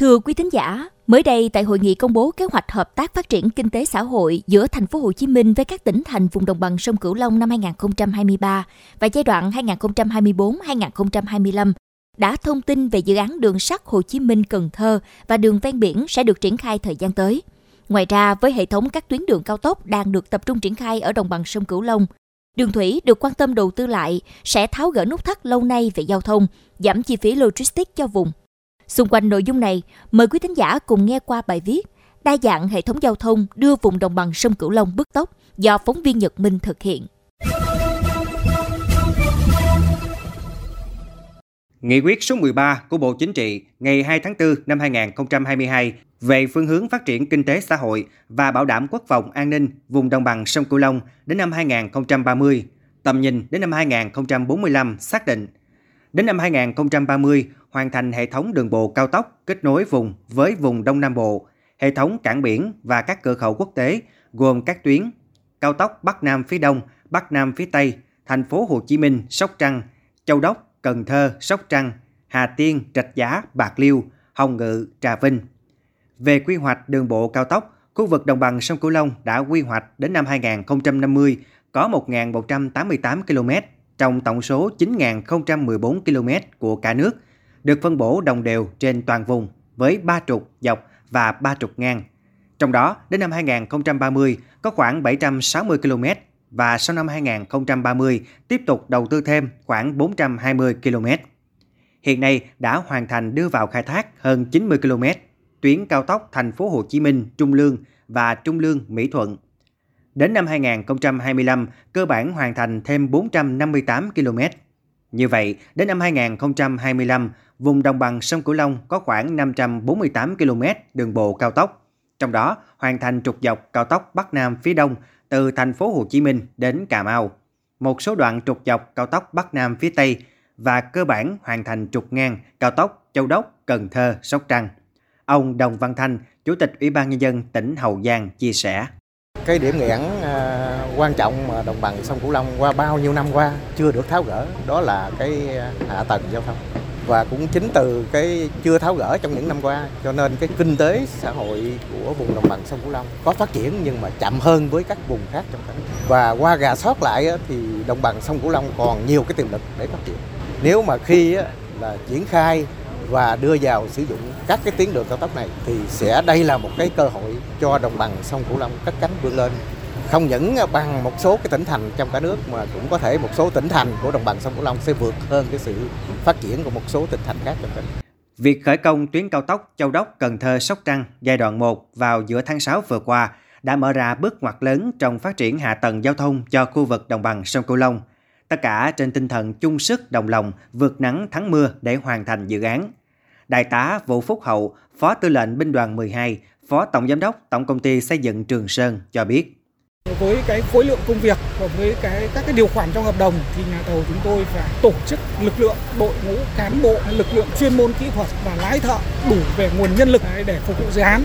Thưa quý thính giả, mới đây tại hội nghị công bố kế hoạch hợp tác phát triển kinh tế xã hội giữa thành phố Hồ Chí Minh với các tỉnh thành vùng đồng bằng sông Cửu Long năm 2023 và giai đoạn 2024-2025 đã thông tin về dự án đường sắt Hồ Chí Minh Cần Thơ và đường ven biển sẽ được triển khai thời gian tới. Ngoài ra, với hệ thống các tuyến đường cao tốc đang được tập trung triển khai ở đồng bằng sông Cửu Long, đường thủy được quan tâm đầu tư lại sẽ tháo gỡ nút thắt lâu nay về giao thông, giảm chi phí logistics cho vùng. Xung quanh nội dung này, mời quý thính giả cùng nghe qua bài viết Đa dạng hệ thống giao thông đưa vùng đồng bằng sông Cửu Long bứt tốc do phóng viên Nhật Minh thực hiện. Nghị quyết số 13 của Bộ Chính trị ngày 2 tháng 4 năm 2022 về phương hướng phát triển kinh tế xã hội và bảo đảm quốc phòng an ninh vùng đồng bằng sông Cửu Long đến năm 2030, tầm nhìn đến năm 2045 xác định. Đến năm 2030, hoàn thành hệ thống đường bộ cao tốc kết nối vùng với vùng Đông Nam Bộ, hệ thống cảng biển và các cửa khẩu quốc tế gồm các tuyến cao tốc Bắc Nam phía Đông, Bắc Nam phía Tây, thành phố Hồ Chí Minh, Sóc Trăng, Châu Đốc, Cần Thơ, Sóc Trăng, Hà Tiên, Trạch Giá, Bạc Liêu, Hồng Ngự, Trà Vinh. Về quy hoạch đường bộ cao tốc, khu vực đồng bằng sông Cửu Long đã quy hoạch đến năm 2050 có 1.188 km trong tổng số 9.014 km của cả nước, được phân bổ đồng đều trên toàn vùng với 3 trục dọc và 3 trục ngang. Trong đó, đến năm 2030 có khoảng 760 km và sau năm 2030 tiếp tục đầu tư thêm khoảng 420 km. Hiện nay đã hoàn thành đưa vào khai thác hơn 90 km tuyến cao tốc thành phố Hồ Chí Minh Trung Lương và Trung Lương Mỹ Thuận. Đến năm 2025, cơ bản hoàn thành thêm 458 km. Như vậy, đến năm 2025, vùng đồng bằng sông Cửu Long có khoảng 548 km đường bộ cao tốc. Trong đó, hoàn thành trục dọc cao tốc Bắc Nam phía Đông từ thành phố Hồ Chí Minh đến Cà Mau, một số đoạn trục dọc cao tốc Bắc Nam phía Tây và cơ bản hoàn thành trục ngang cao tốc Châu Đốc, Cần Thơ, Sóc Trăng. Ông Đồng Văn Thanh, Chủ tịch Ủy ban Nhân dân tỉnh Hậu Giang chia sẻ. Cái điểm nghẽn à, quan trọng mà đồng bằng sông Cửu Long qua bao nhiêu năm qua chưa được tháo gỡ, đó là cái hạ tầng giao thông. Và cũng chính từ cái chưa tháo gỡ trong những năm qua, cho nên cái kinh tế xã hội của vùng đồng bằng sông Cửu Long có phát triển nhưng mà chậm hơn với các vùng khác trong tỉnh. Và qua gà sót lại thì đồng bằng sông Cửu Long còn nhiều cái tiềm lực để phát triển. Nếu mà khi là triển khai và đưa vào sử dụng các cái tuyến đường cao tốc này, thì sẽ đây là một cái cơ hội cho đồng bằng sông Cửu Long cất cánh vươn lên không những bằng một số cái tỉnh thành trong cả nước, mà cũng có thể một số tỉnh thành của đồng bằng sông Cửu Long sẽ vượt hơn cái sự phát triển của một số tỉnh thành khác trong tỉnh. Việc khởi công tuyến cao tốc Châu Đốc Cần Thơ Sóc Trăng giai đoạn 1 vào giữa tháng 6 vừa qua đã mở ra bước ngoặt lớn trong phát triển hạ tầng giao thông cho khu vực đồng bằng sông Cửu Long. Tất cả trên tinh thần chung sức đồng lòng vượt nắng thắng mưa để hoàn thành dự án. Đại tá Vũ Phúc Hậu, Phó Tư lệnh Binh đoàn 12, Phó Tổng Giám đốc Tổng Công ty Xây dựng Trường Sơn cho biết. Với cái khối lượng công việc và với cái các cái điều khoản trong hợp đồng thì nhà thầu chúng tôi phải tổ chức lực lượng đội ngũ cán bộ lực lượng chuyên môn kỹ thuật và lái thợ đủ về nguồn nhân lực để phục vụ dự án.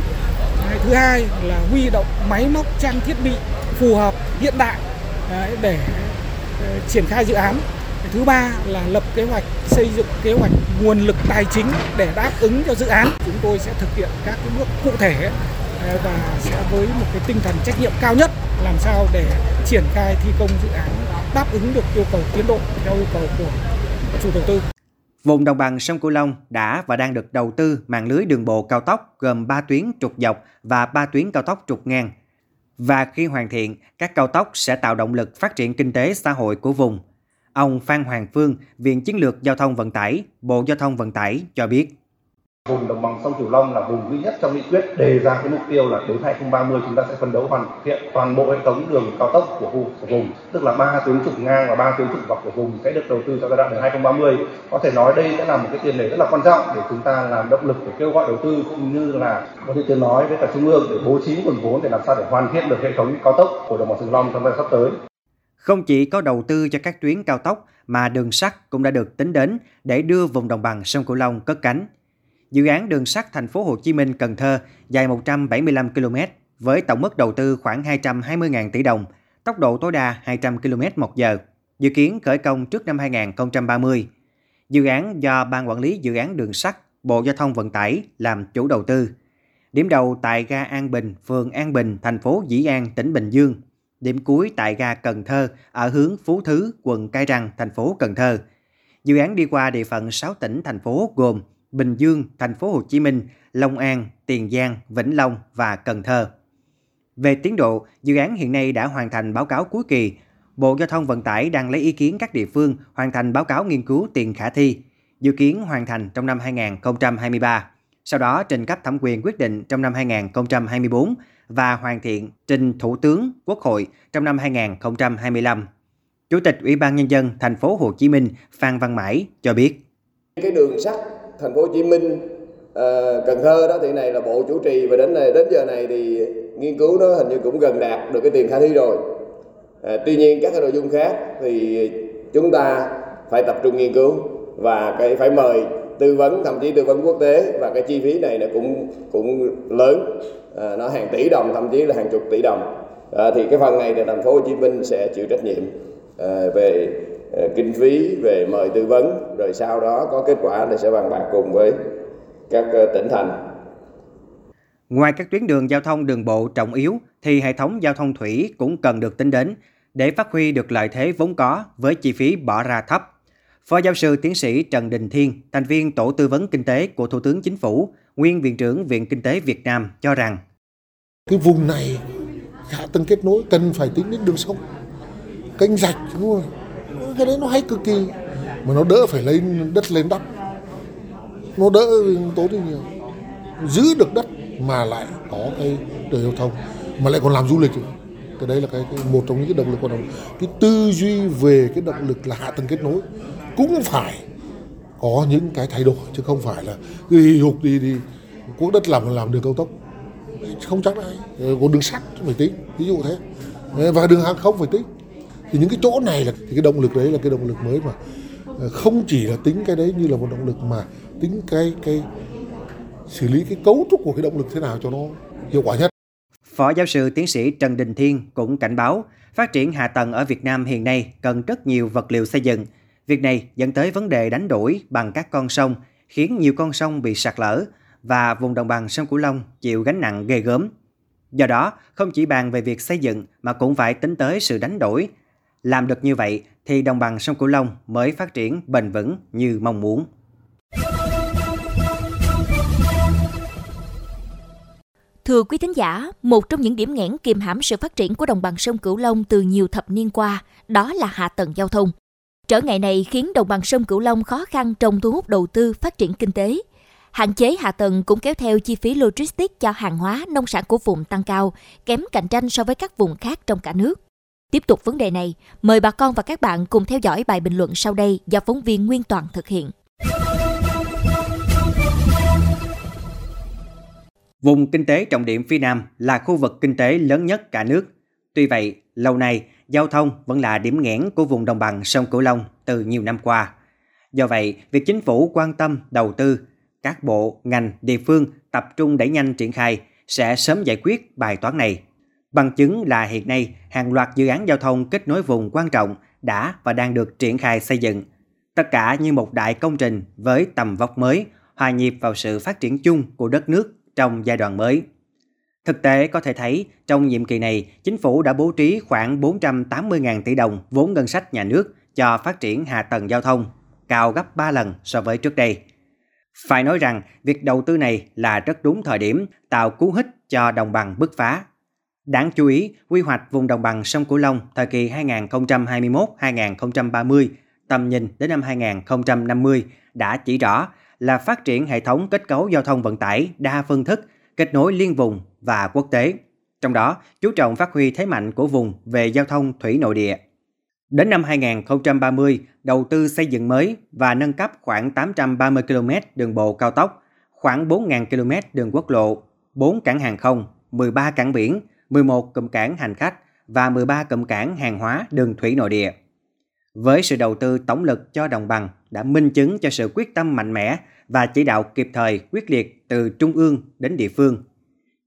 Thứ hai là huy động máy móc trang thiết bị phù hợp hiện đại để ờ, triển khai dự án. Thứ ba là lập kế hoạch xây dựng kế hoạch nguồn lực tài chính để đáp ứng cho dự án. Chúng tôi sẽ thực hiện các cái bước cụ thể à, và sẽ với một cái tinh thần trách nhiệm cao nhất làm sao để triển khai thi công dự án đáp ứng được yêu cầu tiến độ theo yêu cầu của chủ đầu tư. Vùng đồng bằng sông Cửu Long đã và đang được đầu tư mạng lưới đường bộ cao tốc gồm 3 tuyến trục dọc và 3 tuyến cao tốc trục ngang. Và khi hoàn thiện, các cao tốc sẽ tạo động lực phát triển kinh tế xã hội của vùng. Ông Phan Hoàng Phương, Viện Chiến lược Giao thông Vận tải, Bộ Giao thông Vận tải cho biết. Vùng đồng bằng sông Cửu Long là vùng duy nhất trong nghị quyết đề ra cái mục tiêu là đến 2030 chúng ta sẽ phấn đấu hoàn thiện toàn bộ hệ thống đường cao tốc của khu của vùng tức là ba tuyến trục ngang và ba tuyến trục dọc của vùng sẽ được đầu tư cho giai đoạn đến 2030. Có thể nói đây sẽ là một cái tiền đề rất là quan trọng để chúng ta làm động lực để kêu gọi đầu tư cũng như là có thể tiếng nói với cả trung ương để bố trí nguồn vốn để làm sao để hoàn thiện được hệ thống cao tốc của đồng bằng sông Cửu Long trong thời gian sắp tới. Không chỉ có đầu tư cho các tuyến cao tốc mà đường sắt cũng đã được tính đến để đưa vùng đồng bằng sông Cửu Long cất cánh. Dự án đường sắt thành phố Hồ Chí Minh Cần Thơ dài 175 km với tổng mức đầu tư khoảng 220.000 tỷ đồng, tốc độ tối đa 200 km một giờ, dự kiến khởi công trước năm 2030. Dự án do Ban Quản lý Dự án Đường sắt Bộ Giao thông Vận tải làm chủ đầu tư. Điểm đầu tại ga An Bình, phường An Bình, thành phố Dĩ An, tỉnh Bình Dương. Điểm cuối tại ga Cần Thơ ở hướng Phú Thứ, quận Cái Răng, thành phố Cần Thơ. Dự án đi qua địa phận 6 tỉnh thành phố gồm Bình Dương, thành phố Hồ Chí Minh, Long An, Tiền Giang, Vĩnh Long và Cần Thơ. Về tiến độ, dự án hiện nay đã hoàn thành báo cáo cuối kỳ. Bộ Giao thông Vận tải đang lấy ý kiến các địa phương hoàn thành báo cáo nghiên cứu tiền khả thi, dự kiến hoàn thành trong năm 2023. Sau đó trình cấp thẩm quyền quyết định trong năm 2024 và hoàn thiện trình Thủ tướng Quốc hội trong năm 2025. Chủ tịch Ủy ban nhân dân thành phố Hồ Chí Minh Phan Văn Mãi cho biết: Cái đường sắt thành phố Hồ Chí Minh ờ, Cần Thơ đó thì này là bộ chủ trì và đến này đến giờ này thì nghiên cứu nó hình như cũng gần đạt được cái tiền khả thi rồi. À, tuy nhiên các cái nội dung khác thì chúng ta phải tập trung nghiên cứu và cái phải mời tư vấn thậm chí tư vấn quốc tế và cái chi phí này nó cũng cũng lớn. À, nó hàng tỷ đồng thậm chí là hàng chục tỷ đồng. À, thì cái phần này thì thành phố Hồ Chí Minh sẽ chịu trách nhiệm à, về à, kinh phí về mời tư vấn rồi sau đó có kết quả thì sẽ bàn bạc cùng với các à, tỉnh thành. Ngoài các tuyến đường giao thông đường bộ trọng yếu thì hệ thống giao thông thủy cũng cần được tính đến để phát huy được lợi thế vốn có với chi phí bỏ ra thấp. Phó giáo sư tiến sĩ Trần Đình Thiên, thành viên Tổ tư vấn kinh tế của Thủ tướng Chính phủ, nguyên Viện trưởng Viện Kinh tế Việt Nam cho rằng Cái vùng này hạ tầng kết nối cần phải tính đến đường sông, kênh rạch, đúng không? Cái đấy nó hay cực kỳ, mà nó đỡ phải lấy đất lên đắp. Nó đỡ tốn đi nhiều. Giữ được đất mà lại có cái đường giao thông, mà lại còn làm du lịch nữa cái đấy là cái, cái một trong những cái động lực quan trọng cái tư duy về cái động lực là hạ tầng kết nối cũng phải có những cái thay đổi, chứ không phải là cứ hì hục đi đi. Quốc đất làm làm đường cao tốc. Không chắc ai ờ, còn đường sắt phải tính, ví dụ thế. Ờ, và đường hàng không phải tính. Thì những cái chỗ này là, thì cái động lực đấy là cái động lực mới mà ờ, không chỉ là tính cái đấy như là một động lực mà tính cái cái xử lý cái cấu trúc của cái động lực thế nào cho nó hiệu quả nhất. Phó giáo sư tiến sĩ Trần Đình Thiên cũng cảnh báo, phát triển hạ tầng ở Việt Nam hiện nay cần rất nhiều vật liệu xây dựng. Việc này dẫn tới vấn đề đánh đổi bằng các con sông, khiến nhiều con sông bị sạt lở và vùng đồng bằng sông Cửu Long chịu gánh nặng ghê gớm. Do đó, không chỉ bàn về việc xây dựng mà cũng phải tính tới sự đánh đổi. Làm được như vậy thì đồng bằng sông Cửu Long mới phát triển bền vững như mong muốn. Thưa quý thính giả, một trong những điểm nghẽn kiềm hãm sự phát triển của đồng bằng sông Cửu Long từ nhiều thập niên qua, đó là hạ tầng giao thông. Trở ngại này khiến đồng bằng sông Cửu Long khó khăn trong thu hút đầu tư phát triển kinh tế. Hạn chế hạ tầng cũng kéo theo chi phí logistics cho hàng hóa, nông sản của vùng tăng cao, kém cạnh tranh so với các vùng khác trong cả nước. Tiếp tục vấn đề này, mời bà con và các bạn cùng theo dõi bài bình luận sau đây do phóng viên Nguyên Toàn thực hiện. Vùng kinh tế trọng điểm phía Nam là khu vực kinh tế lớn nhất cả nước. Tuy vậy, lâu nay, giao thông vẫn là điểm nghẽn của vùng đồng bằng sông Cửu Long từ nhiều năm qua. Do vậy, việc chính phủ quan tâm đầu tư, các bộ, ngành, địa phương tập trung đẩy nhanh triển khai sẽ sớm giải quyết bài toán này. Bằng chứng là hiện nay, hàng loạt dự án giao thông kết nối vùng quan trọng đã và đang được triển khai xây dựng. Tất cả như một đại công trình với tầm vóc mới, hòa nhịp vào sự phát triển chung của đất nước trong giai đoạn mới. Thực tế có thể thấy, trong nhiệm kỳ này, chính phủ đã bố trí khoảng 480.000 tỷ đồng vốn ngân sách nhà nước cho phát triển hạ tầng giao thông, cao gấp 3 lần so với trước đây. Phải nói rằng, việc đầu tư này là rất đúng thời điểm, tạo cú hích cho đồng bằng bứt phá. Đáng chú ý, quy hoạch vùng đồng bằng sông Cửu Long thời kỳ 2021-2030, tầm nhìn đến năm 2050 đã chỉ rõ là phát triển hệ thống kết cấu giao thông vận tải đa phương thức, kết nối liên vùng và quốc tế. Trong đó, chú trọng phát huy thế mạnh của vùng về giao thông thủy nội địa. Đến năm 2030, đầu tư xây dựng mới và nâng cấp khoảng 830 km đường bộ cao tốc, khoảng 4.000 km đường quốc lộ, 4 cảng hàng không, 13 cảng biển, 11 cụm cảng hành khách và 13 cụm cảng hàng hóa đường thủy nội địa. Với sự đầu tư tổng lực cho đồng bằng đã minh chứng cho sự quyết tâm mạnh mẽ và chỉ đạo kịp thời quyết liệt từ trung ương đến địa phương.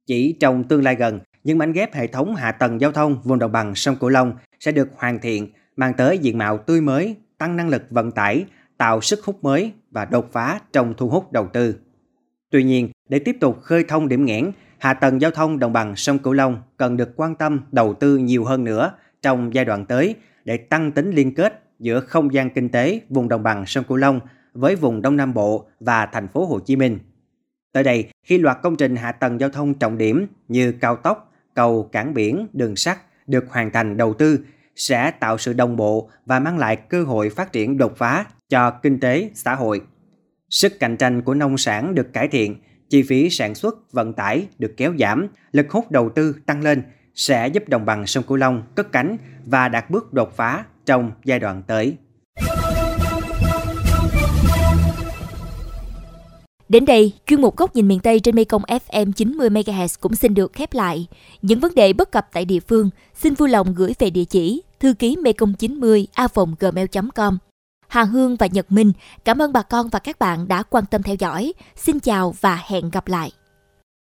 Chỉ trong tương lai gần, những mảnh ghép hệ thống hạ tầng giao thông vùng đồng bằng sông Cửu Long sẽ được hoàn thiện, mang tới diện mạo tươi mới, tăng năng lực vận tải, tạo sức hút mới và đột phá trong thu hút đầu tư. Tuy nhiên, để tiếp tục khơi thông điểm nghẽn, hạ tầng giao thông đồng bằng sông Cửu Long cần được quan tâm đầu tư nhiều hơn nữa trong giai đoạn tới để tăng tính liên kết giữa không gian kinh tế vùng đồng bằng sông Cửu Long với vùng Đông Nam Bộ và thành phố Hồ Chí Minh. Tới đây, khi loạt công trình hạ tầng giao thông trọng điểm như cao tốc, cầu, cảng biển, đường sắt được hoàn thành đầu tư sẽ tạo sự đồng bộ và mang lại cơ hội phát triển đột phá cho kinh tế xã hội. Sức cạnh tranh của nông sản được cải thiện, chi phí sản xuất, vận tải được kéo giảm, lực hút đầu tư tăng lên sẽ giúp đồng bằng sông Cửu Long cất cánh và đạt bước đột phá trong giai đoạn tới. Đến đây, chuyên mục góc nhìn miền Tây trên Mekong FM 90 MHz cũng xin được khép lại. Những vấn đề bất cập tại địa phương, xin vui lòng gửi về địa chỉ thư ký mekong 90 a gmail.com. Hà Hương và Nhật Minh, cảm ơn bà con và các bạn đã quan tâm theo dõi. Xin chào và hẹn gặp lại.